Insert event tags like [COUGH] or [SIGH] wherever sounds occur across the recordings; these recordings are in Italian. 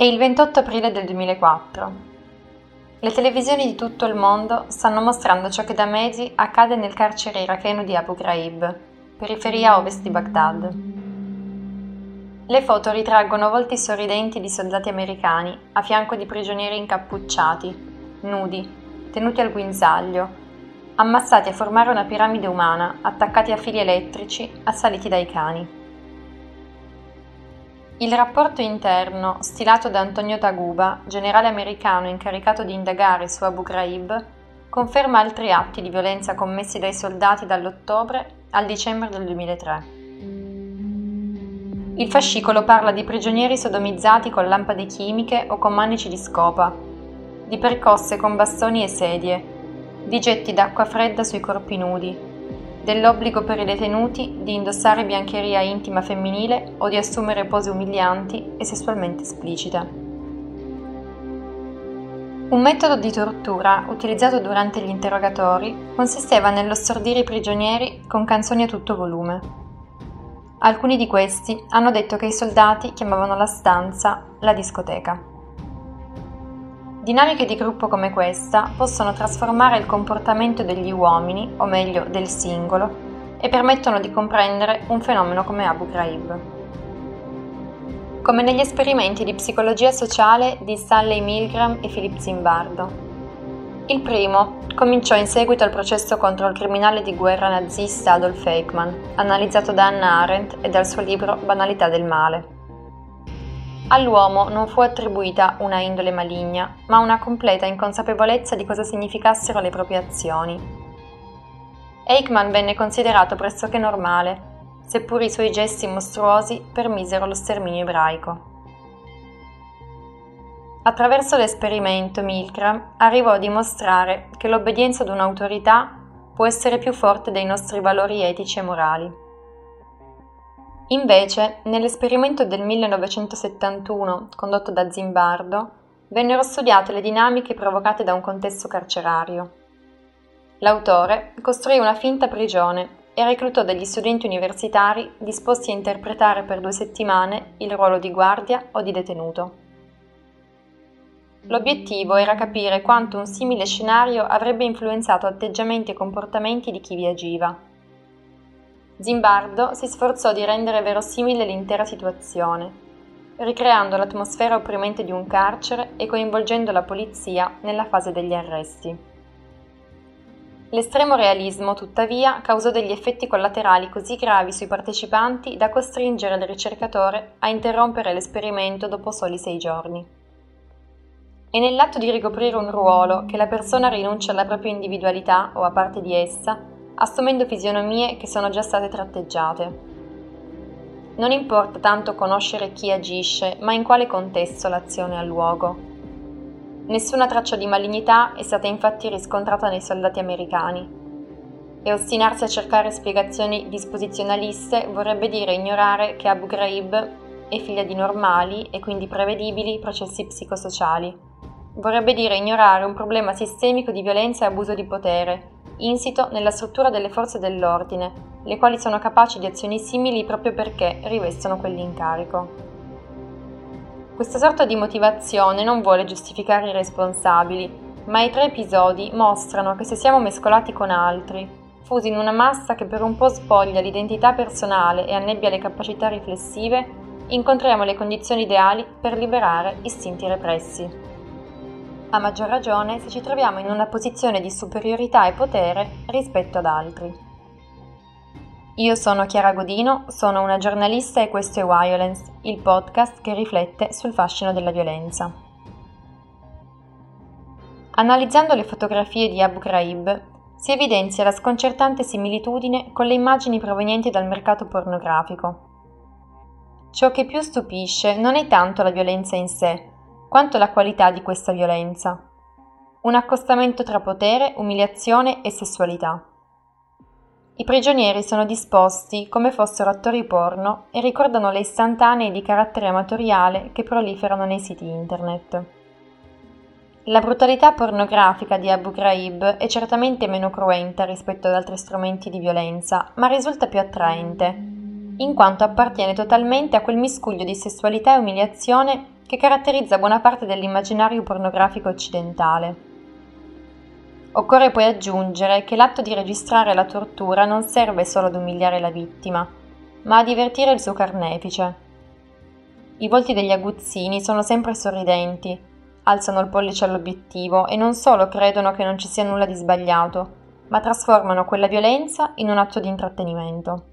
È il 28 aprile del 2004. Le televisioni di tutto il mondo stanno mostrando ciò che da mesi accade nel carcere iracheno di Abu Ghraib, periferia ovest di Baghdad. Le foto ritraggono volti sorridenti di soldati americani a fianco di prigionieri incappucciati, nudi, tenuti al guinzaglio, ammassati a formare una piramide umana, attaccati a fili elettrici, assaliti dai cani. Il rapporto interno, stilato da Antonio Taguba, generale americano incaricato di indagare su Abu Ghraib, conferma altri atti di violenza commessi dai soldati dall'ottobre al dicembre del 2003. Il fascicolo parla di prigionieri sodomizzati con lampade chimiche o con manici di scopa, di percosse con bastoni e sedie, di getti d'acqua fredda sui corpi nudi, dell'obbligo per i detenuti di indossare biancheria intima femminile o di assumere pose umilianti e sessualmente esplicite. Un metodo di tortura utilizzato durante gli interrogatori consisteva nello stordire i prigionieri con canzoni a tutto volume. Alcuni di questi hanno detto che i soldati chiamavano la stanza la discoteca. Dinamiche di gruppo come questa possono trasformare il comportamento degli uomini, o meglio del singolo, e permettono di comprendere un fenomeno come Abu Ghraib. Come negli esperimenti di psicologia sociale di Stanley Milgram e Philip Zimbardo. Il primo cominciò in seguito al processo contro il criminale di guerra nazista Adolf Eichmann, analizzato da Hannah Arendt e dal suo libro Banalità del male. All'uomo non fu attribuita una indole maligna, ma una completa inconsapevolezza di cosa significassero le proprie azioni. Eichmann venne considerato pressoché normale, seppur i suoi gesti mostruosi permisero lo sterminio ebraico. Attraverso l'esperimento Milgram arrivò a dimostrare che l'obbedienza ad un'autorità può essere più forte dei nostri valori etici e morali. Invece, nell'esperimento del 1971 condotto da Zimbardo, vennero studiate le dinamiche provocate da un contesto carcerario. L'autore costruì una finta prigione e reclutò degli studenti universitari disposti a interpretare per due settimane il ruolo di guardia o di detenuto. L'obiettivo era capire quanto un simile scenario avrebbe influenzato atteggiamenti e comportamenti di chi vi agiva Zimbardo si sforzò di rendere verosimile l'intera situazione, ricreando l'atmosfera opprimente di un carcere e coinvolgendo la polizia nella fase degli arresti. L'estremo realismo, tuttavia, causò degli effetti collaterali così gravi sui partecipanti da costringere il ricercatore a interrompere l'esperimento dopo soli sei giorni. È nell'atto di ricoprire un ruolo che la persona rinuncia alla propria individualità o a parte di essa assumendo fisionomie che sono già state tratteggiate. Non importa tanto conoscere chi agisce, ma in quale contesto l'azione ha luogo. Nessuna traccia di malignità è stata infatti riscontrata nei soldati americani. E ostinarsi a cercare spiegazioni disposizionaliste vorrebbe dire ignorare che Abu Ghraib è figlia di normali e quindi prevedibili processi psicosociali. Vorrebbe dire ignorare un problema sistemico di violenza e abuso di potere, insito nella struttura delle forze dell'ordine, le quali sono capaci di azioni simili proprio perché rivestono quell'incarico. Questa sorta di motivazione non vuole giustificare i responsabili, ma i tre episodi mostrano che se siamo mescolati con altri, fusi in una massa che per un po' spoglia l'identità personale e annebbia le capacità riflessive, incontriamo le condizioni ideali per liberare istinti repressi a maggior ragione se ci troviamo in una posizione di superiorità e potere rispetto ad altri. Io sono Chiara Godino, sono una giornalista e questo è Violence, il podcast che riflette sul fascino della violenza. Analizzando le fotografie di Abu Ghraib, si evidenzia la sconcertante similitudine con le immagini provenienti dal mercato pornografico. Ciò che più stupisce non è tanto la violenza in sé, quanto la qualità di questa violenza. Un accostamento tra potere, umiliazione e sessualità. I prigionieri sono disposti come fossero attori porno e ricordano le istantanee di carattere amatoriale che proliferano nei siti internet. La brutalità pornografica di Abu Ghraib è certamente meno cruenta rispetto ad altri strumenti di violenza, ma risulta più attraente, in quanto appartiene totalmente a quel miscuglio di sessualità e umiliazione che caratterizza buona parte dell'immaginario pornografico occidentale. Occorre poi aggiungere che l'atto di registrare la tortura non serve solo ad umiliare la vittima, ma a divertire il suo carnefice. I volti degli aguzzini sono sempre sorridenti, alzano il pollice all'obiettivo e non solo credono che non ci sia nulla di sbagliato, ma trasformano quella violenza in un atto di intrattenimento.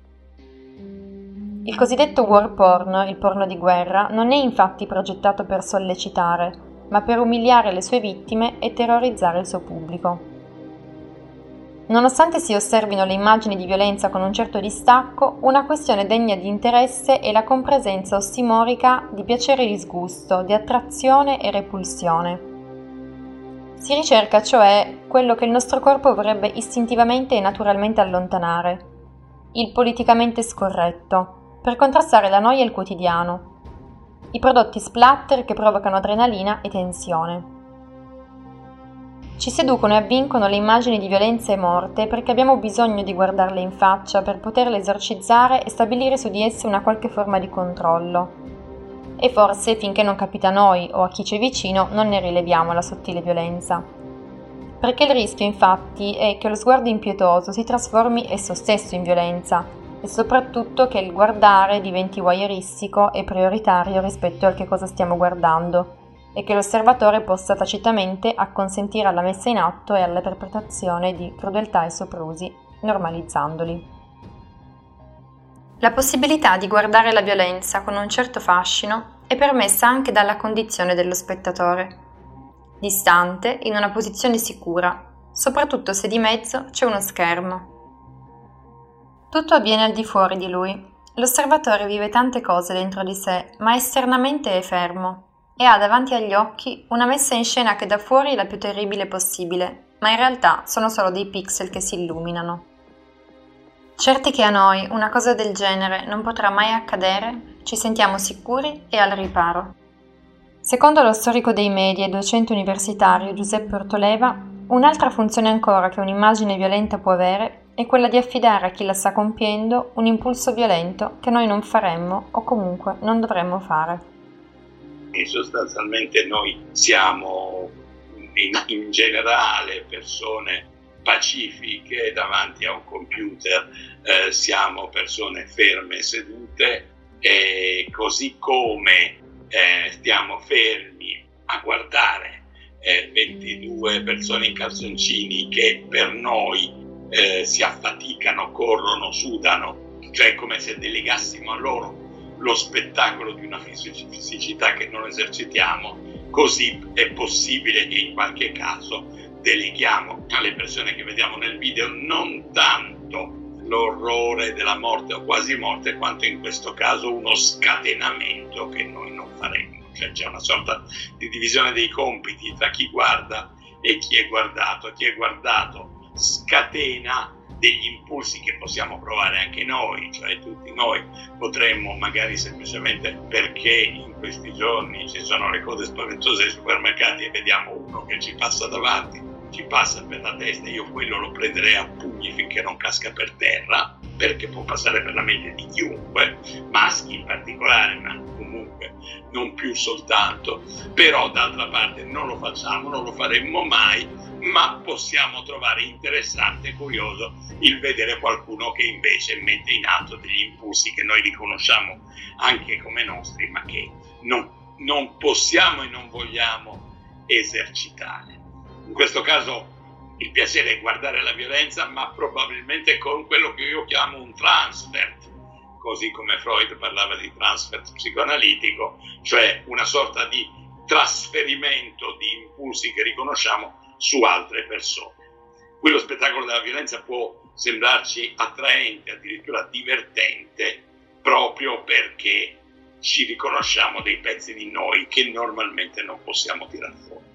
Il cosiddetto war porn, il porno di guerra, non è infatti progettato per sollecitare, ma per umiliare le sue vittime e terrorizzare il suo pubblico. Nonostante si osservino le immagini di violenza con un certo distacco, una questione degna di interesse è la compresenza ossimorica di piacere e disgusto, di attrazione e repulsione. Si ricerca cioè quello che il nostro corpo vorrebbe istintivamente e naturalmente allontanare, il politicamente scorretto, per contrastare la noia e il quotidiano, i prodotti splatter che provocano adrenalina e tensione. Ci seducono e avvincono le immagini di violenza e morte perché abbiamo bisogno di guardarle in faccia per poterle esorcizzare e stabilire su di esse una qualche forma di controllo. E forse finché non capita a noi o a chi c'è vicino non ne rileviamo la sottile violenza. Perché il rischio infatti è che lo sguardo impietoso si trasformi esso stesso in violenza e soprattutto che il guardare diventi voyeuristico e prioritario rispetto al che cosa stiamo guardando e che l'osservatore possa tacitamente acconsentire alla messa in atto e alla perpetrazione di crudeltà e soprusi, normalizzandoli. La possibilità di guardare la violenza con un certo fascino è permessa anche dalla condizione dello spettatore, distante, in una posizione sicura, soprattutto se di mezzo c'è uno schermo. Tutto avviene al di fuori di lui. L'osservatore vive tante cose dentro di sé, ma esternamente è fermo e ha davanti agli occhi una messa in scena che da fuori è la più terribile possibile, ma in realtà sono solo dei pixel che si illuminano. Certi che a noi una cosa del genere non potrà mai accadere, ci sentiamo sicuri e al riparo. Secondo lo storico dei media e docente universitario Giuseppe Ortoleva, un'altra funzione ancora che un'immagine violenta può avere è quella di affidare a chi la sta compiendo un impulso violento che noi non faremmo o comunque non dovremmo fare. E sostanzialmente noi siamo in, in generale persone pacifiche davanti a un computer, eh, siamo persone ferme sedute e così come eh, stiamo fermi a guardare eh, 22 persone in calzoncini che per noi eh, si affaticano, corrono, sudano, cioè come se delegassimo a loro lo spettacolo di una fisicità che non esercitiamo, così è possibile che in qualche caso deleghiamo alle persone che vediamo nel video non tanto l'orrore della morte o quasi morte, quanto in questo caso uno scatenamento che noi non faremo. Cioè c'è una sorta di divisione dei compiti tra chi guarda e chi è guardato. Chi è guardato scatena degli impulsi che possiamo provare anche noi, cioè tutti noi potremmo magari semplicemente perché in questi giorni ci sono le cose spaventose ai supermercati e vediamo uno che ci passa davanti, ci passa per la testa, io quello lo prenderei a pugni finché non casca per terra, perché può passare per la mente di chiunque, maschi in particolare, ma comunque non più soltanto, però d'altra parte non lo facciamo, non lo faremmo mai ma possiamo trovare interessante e curioso il vedere qualcuno che invece mette in atto degli impulsi che noi riconosciamo anche come nostri, ma che non, non possiamo e non vogliamo esercitare. In questo caso il piacere è guardare la violenza, ma probabilmente con quello che io chiamo un transfert, così come Freud parlava di transfert psicoanalitico, cioè una sorta di trasferimento di impulsi che riconosciamo su altre persone. Qui lo spettacolo della violenza può sembrarci attraente, addirittura divertente, proprio perché ci riconosciamo dei pezzi di noi che normalmente non possiamo tirare fuori.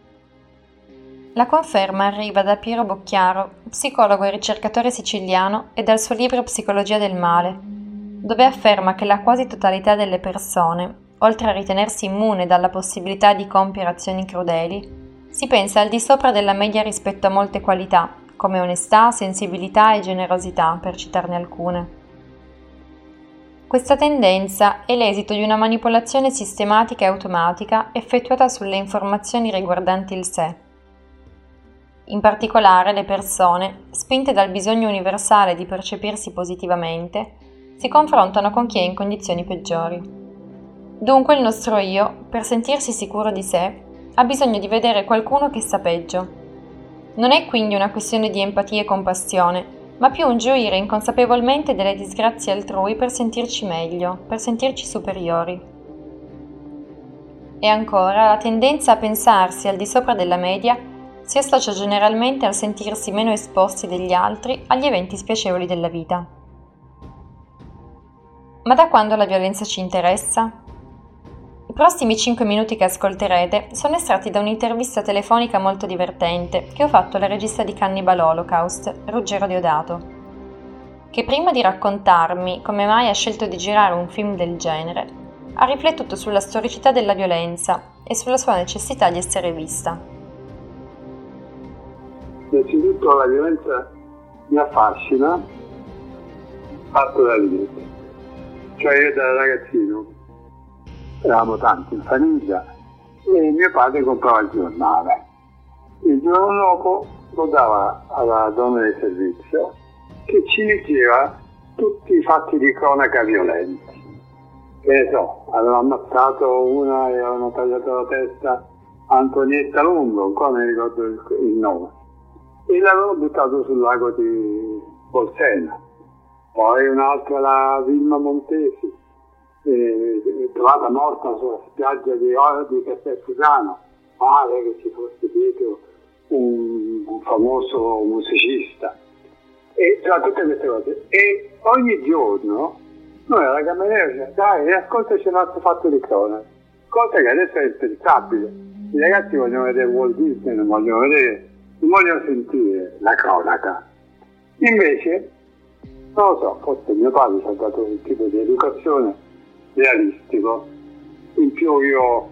La conferma arriva da Piero Bocchiaro, psicologo e ricercatore siciliano, e dal suo libro Psicologia del male, dove afferma che la quasi totalità delle persone, oltre a ritenersi immune dalla possibilità di compiere azioni crudeli, si pensa al di sopra della media rispetto a molte qualità, come onestà, sensibilità e generosità, per citarne alcune. Questa tendenza è l'esito di una manipolazione sistematica e automatica effettuata sulle informazioni riguardanti il sé. In particolare le persone, spinte dal bisogno universale di percepirsi positivamente, si confrontano con chi è in condizioni peggiori. Dunque il nostro io, per sentirsi sicuro di sé, ha bisogno di vedere qualcuno che sta peggio. Non è quindi una questione di empatia e compassione, ma più un gioire inconsapevolmente delle disgrazie altrui per sentirci meglio, per sentirci superiori. E ancora, la tendenza a pensarsi al di sopra della media si associa generalmente al sentirsi meno esposti degli altri agli eventi spiacevoli della vita. Ma da quando la violenza ci interessa? I prossimi 5 minuti che ascolterete sono estratti da un'intervista telefonica molto divertente che ho fatto alla regista di Cannibal Holocaust, Ruggero Diodato, che prima di raccontarmi come mai ha scelto di girare un film del genere, ha riflettuto sulla storicità della violenza e sulla sua necessità di essere vista. Innanzitutto la violenza mi affascina, fatto da lì. Cioè io da ragazzino eravamo tanti in famiglia e mio padre comprava il giornale. Il giorno dopo lo dava alla donna del servizio che ci leggeva tutti i fatti di cronaca violenti. Che ne so, avevano ammazzato una e avevano tagliato la testa Antonietta Lungo, ancora mi ricordo il, il nome, e l'avevano buttato sul lago di Bolsena. Poi un'altra, la Vilma Montesi, eh, trovata morta sulla spiaggia di, di Castelfusano, pare che ci fosse dietro un, un famoso musicista. E tra tutte queste cose. E ogni giorno noi alla cameriera diciamo, dai, ascoltaci un altro fatto di cronaca. Cosa che adesso è impensabile. I ragazzi vogliono vedere Walt Disney, non vogliono vedere, non vogliono sentire la cronaca. Invece, non lo so, forse mio padre ci ha dato un tipo di educazione realistico. In più io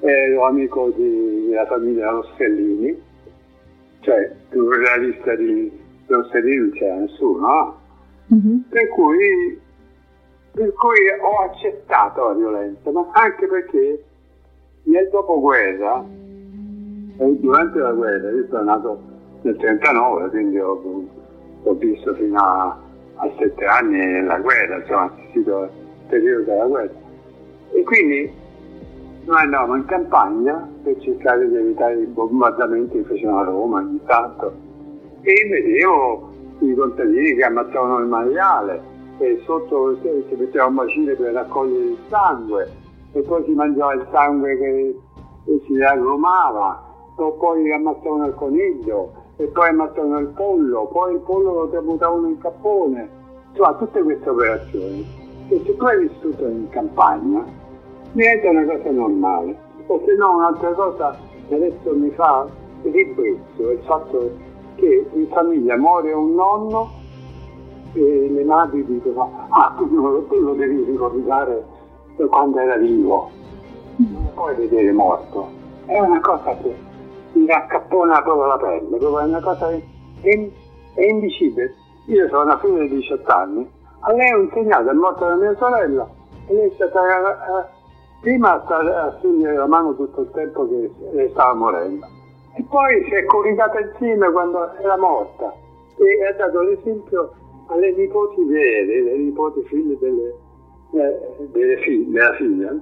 ero amico di, della famiglia Rossellini, cioè più realista di Rossellini non c'era nessuno, no? mm-hmm. per, cui, per cui ho accettato la violenza, ma anche perché nel dopoguerra, durante la guerra, io sono nato nel 39, quindi ho, ho visto fino a, a sette anni la guerra, insomma, assistito periodo della guerra. E quindi noi andavamo in campagna per cercare di evitare i bombardamenti che facevano a Roma ogni tanto. E vedevo i contadini che ammazzavano il maiale e sotto si metteva un bacino per raccogliere il sangue e poi si mangiava il sangue che, che si agrumava o poi ammazzavano il coniglio e poi ammazzavano il pollo, poi il pollo lo tramutavano in cappone, insomma tutte queste operazioni se tu hai vissuto in campagna diventa una cosa normale. O se no un'altra cosa che adesso mi fa ribrezzo è il fatto che in famiglia muore un nonno e le madri dicono ah [LAUGHS] tu lo, devi ricordare quando era vivo, non puoi vedere morto. È una cosa che mi raccappona proprio la pelle, proprio è una cosa che è, è indicibile. Io sono una figlia di 18 anni a lei ho insegnato, è morta la mia sorella e lei è stata eh, prima a, stringere la mano tutto il tempo che lei stava morendo e poi si è coricata insieme quando era morta e ha dato l'esempio alle nipoti vere, le nipoti figlie delle, eh, delle figlie, della figlia,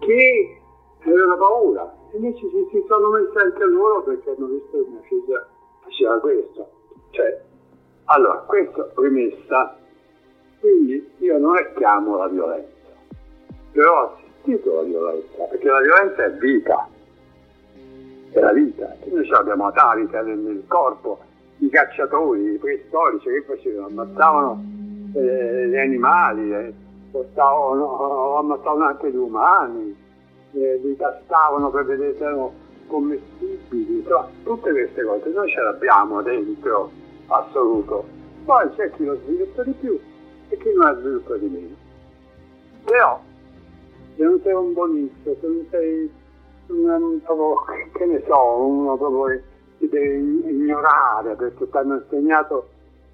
che avevano paura. E invece si, si sono messi anche loro perché hanno visto che mia figlia faceva questo. Cioè, allora, questa premessa quindi io non chiamo la violenza, però ho assistito alla violenza, perché la violenza è vita, è la vita. Noi abbiamo Atavica nel, nel corpo, i cacciatori, i preistorici che facevano, ammazzavano eh, gli animali, eh, portavano, ammazzavano anche gli umani, eh, li tastavano per vedere se erano commestibili, insomma, tutte queste cose noi ce l'abbiamo dentro, assoluto. Poi c'è chi lo sviluppa di più e chi non ha sviluppo di meno. Però, se non sei un buonista, se non sei un, proprio, che ne so, uno proprio ti devi ignorare perché ti hanno insegnato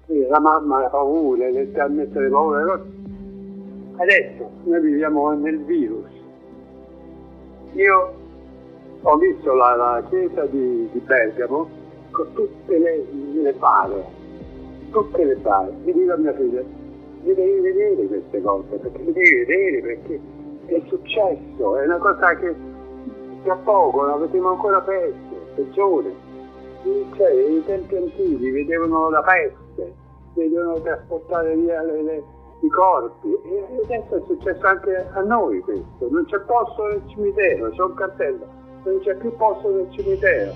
la mamma le paure, le ti ha messo le paure, Adesso noi viviamo nel virus. Io ho visto la, la chiesa di, di, Bergamo con tutte le, le bare, tutte le bare. Mi dico a mia figlia, mi devi vedere queste cose, perché mi devi vedere, perché è successo, è una cosa che tra poco la vedremo ancora peggio, peggiore. Cioè, i tempi antichi vedevano la peste, vedevano trasportare via le, le, i corpi e adesso è successo anche a noi questo, non c'è posto nel cimitero, c'è un cartello, non c'è più posto nel cimitero.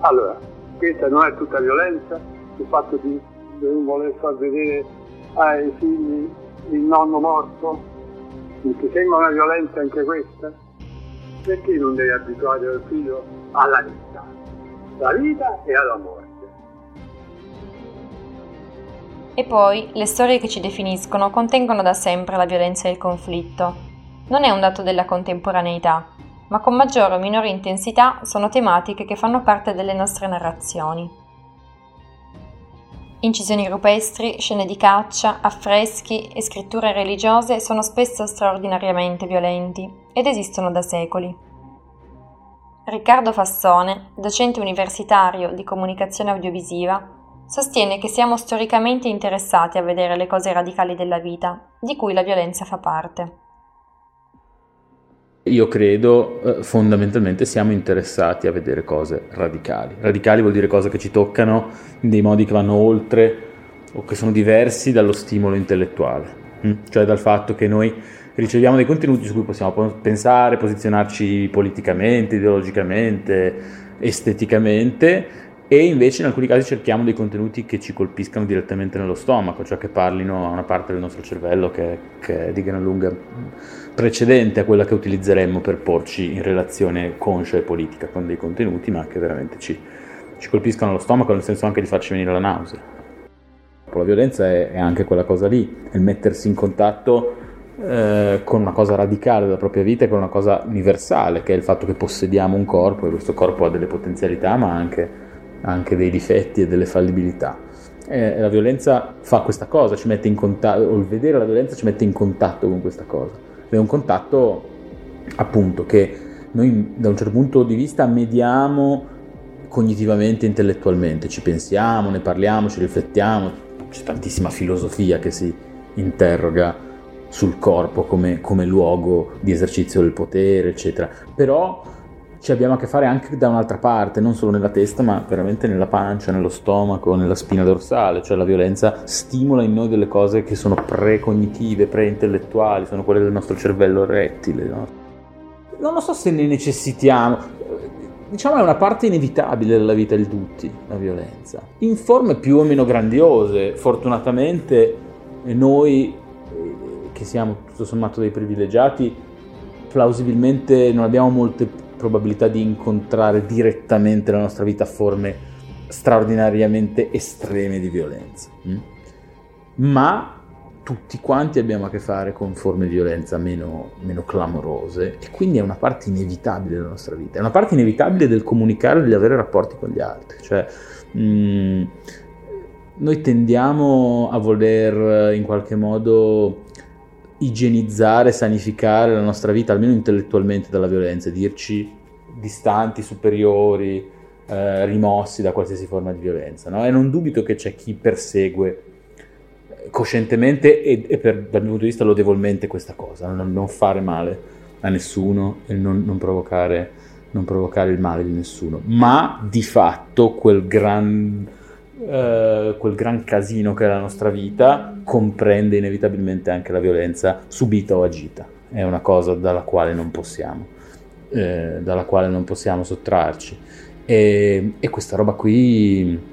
Allora, questa non è tutta violenza, il fatto di non voler far vedere ai figli il nonno morto, non ti sembra una violenza anche questa? Perché non devi abituare il figlio alla vita? La vita e alla morte. E poi le storie che ci definiscono contengono da sempre la violenza e il conflitto. Non è un dato della contemporaneità, ma con maggiore o minore intensità sono tematiche che fanno parte delle nostre narrazioni. Incisioni rupestri, scene di caccia, affreschi e scritture religiose sono spesso straordinariamente violenti ed esistono da secoli. Riccardo Fassone, docente universitario di comunicazione audiovisiva, sostiene che siamo storicamente interessati a vedere le cose radicali della vita, di cui la violenza fa parte. Io credo eh, fondamentalmente siamo interessati a vedere cose radicali. Radicali vuol dire cose che ci toccano in dei modi che vanno oltre o che sono diversi dallo stimolo intellettuale, hm? cioè dal fatto che noi riceviamo dei contenuti su cui possiamo pensare, posizionarci politicamente, ideologicamente, esteticamente e invece in alcuni casi cerchiamo dei contenuti che ci colpiscano direttamente nello stomaco, cioè che parlino a una parte del nostro cervello che, che è di gran lunga precedente a quella che utilizzeremmo per porci in relazione conscia e politica con dei contenuti, ma che veramente ci, ci colpiscano lo stomaco nel senso anche di farci venire la nausea. La violenza è, è anche quella cosa lì, è il mettersi in contatto eh, con una cosa radicale della propria vita e con una cosa universale, che è il fatto che possediamo un corpo e questo corpo ha delle potenzialità ma anche anche dei difetti e delle fallibilità. E la violenza fa questa cosa, ci mette in contatto, o il vedere la violenza ci mette in contatto con questa cosa. Ed è un contatto appunto che noi da un certo punto di vista mediamo cognitivamente, intellettualmente, ci pensiamo, ne parliamo, ci riflettiamo, c'è tantissima filosofia che si interroga sul corpo come, come luogo di esercizio del potere, eccetera. Però ci abbiamo a che fare anche da un'altra parte, non solo nella testa, ma veramente nella pancia, nello stomaco, nella spina dorsale, cioè la violenza stimola in noi delle cose che sono precognitive, preintellettuali, sono quelle del nostro cervello rettile. No? Non lo so se ne necessitiamo, diciamo è una parte inevitabile della vita di tutti, la violenza, in forme più o meno grandiose, fortunatamente noi eh, che siamo tutto sommato dei privilegiati, plausibilmente non abbiamo molte probabilità di incontrare direttamente nella nostra vita forme straordinariamente estreme di violenza. Mm? Ma tutti quanti abbiamo a che fare con forme di violenza meno, meno, clamorose e quindi è una parte inevitabile della nostra vita, è una parte inevitabile del comunicare e di avere rapporti con gli altri. Cioè, mh, mm, noi tendiamo a voler in qualche modo igienizzare, sanificare la nostra vita, almeno intellettualmente, dalla violenza, dirci distanti, superiori, eh, rimossi da qualsiasi forma di violenza. No? E non dubito che c'è chi persegue eh, coscientemente e, e per, dal mio punto di vista lodevolmente questa cosa, non, non fare male a nessuno e non, non, provocare, non, provocare, il male di nessuno, ma di fatto quel gran eh, quel gran casino che è la nostra vita comprende inevitabilmente anche la violenza subita o agita. È una cosa dalla quale non possiamo, eh, dalla quale non possiamo sottrarci. E, e, questa roba qui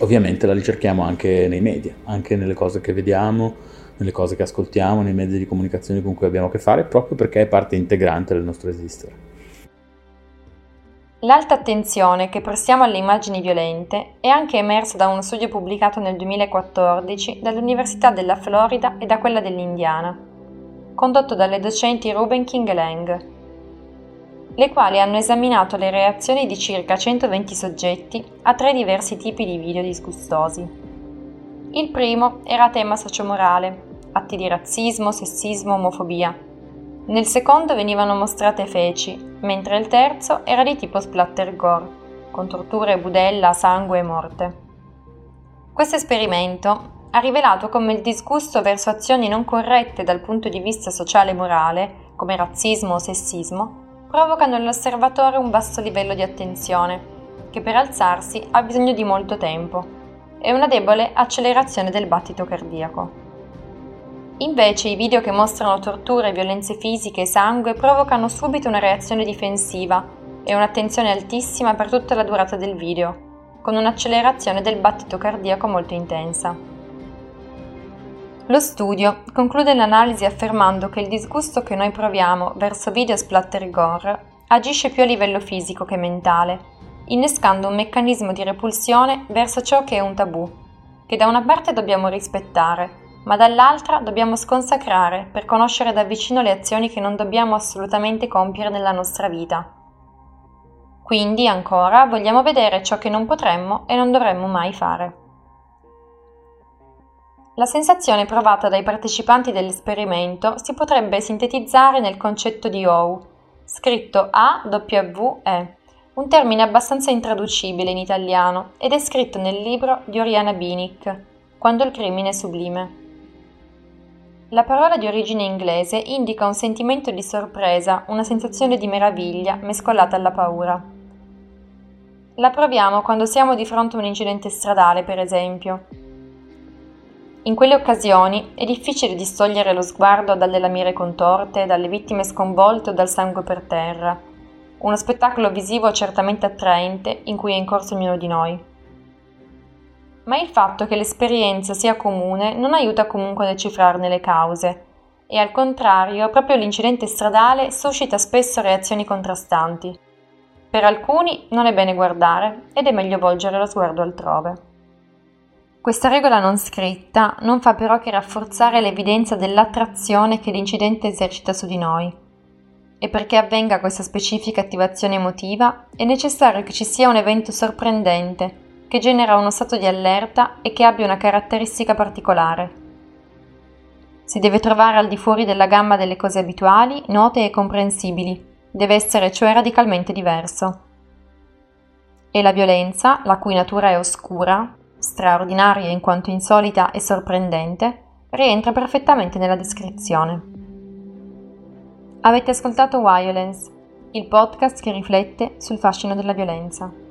ovviamente la ricerchiamo anche nei media, anche nelle cose che vediamo, nelle cose che ascoltiamo, nei mezzi di comunicazione con cui abbiamo a che fare, proprio perché è parte integrante del nostro esistere. L'alta attenzione che prestiamo alle immagini violente è anche emersa da uno studio pubblicato nel 2014 dall'Università della Florida e da quella dell'Indiana, condotto dalle docenti Ruben King e Lang, le quali hanno esaminato le reazioni di circa 120 soggetti a tre diversi tipi di video disgustosi. Il primo era tema sociomorale, atti di razzismo, sessismo, omofobia. Nel secondo venivano mostrate feci, mentre il terzo era di tipo splatter gore, con torture, budella, sangue e morte. Questo esperimento ha rivelato come il disgusto verso azioni non corrette dal punto di vista sociale e morale, come razzismo o sessismo, provocano nell'osservatore un basso livello di attenzione, che per alzarsi ha bisogno di molto tempo, e una debole accelerazione del battito cardiaco. Invece i video che mostrano torture, violenze fisiche e sangue provocano subito una reazione difensiva e un'attenzione altissima per tutta la durata del video, con un'accelerazione del battito cardiaco molto intensa. Lo studio conclude l'analisi affermando che il disgusto che noi proviamo verso video splatter gore agisce più a livello fisico che mentale, innescando un meccanismo di repulsione verso ciò che è un tabù, che da una parte dobbiamo rispettare, ma dall'altra dobbiamo sconsacrare per conoscere da vicino le azioni che non dobbiamo assolutamente compiere nella nostra vita. Quindi, ancora, vogliamo vedere ciò che non potremmo e non dovremmo mai fare. La sensazione provata dai partecipanti dell'esperimento si potrebbe sintetizzare nel concetto di OU, scritto A-W-E, un termine abbastanza intraducibile in italiano ed è scritto nel libro di Oriana Binic, Quando il crimine è sublime. La parola di origine inglese indica un sentimento di sorpresa, una sensazione di meraviglia mescolata alla paura. La proviamo quando siamo di fronte a un incidente stradale, per esempio, in quelle occasioni è difficile distogliere lo sguardo dalle lamiere contorte, dalle vittime sconvolte o dal sangue per terra. Uno spettacolo visivo certamente attraente in cui è in corso ognuno di noi. Ma il fatto che l'esperienza sia comune non aiuta comunque a decifrarne le cause, e al contrario, proprio l'incidente stradale suscita spesso reazioni contrastanti. Per alcuni non è bene guardare ed è meglio volgere lo sguardo altrove. Questa regola non scritta non fa però che rafforzare l'evidenza dell'attrazione che l'incidente esercita su di noi. E perché avvenga questa specifica attivazione emotiva è necessario che ci sia un evento sorprendente che genera uno stato di allerta e che abbia una caratteristica particolare. Si deve trovare al di fuori della gamma delle cose abituali, note e comprensibili, deve essere cioè radicalmente diverso. E la violenza, la cui natura è oscura, straordinaria in quanto insolita e sorprendente, rientra perfettamente nella descrizione. Avete ascoltato Violence, il podcast che riflette sul fascino della violenza.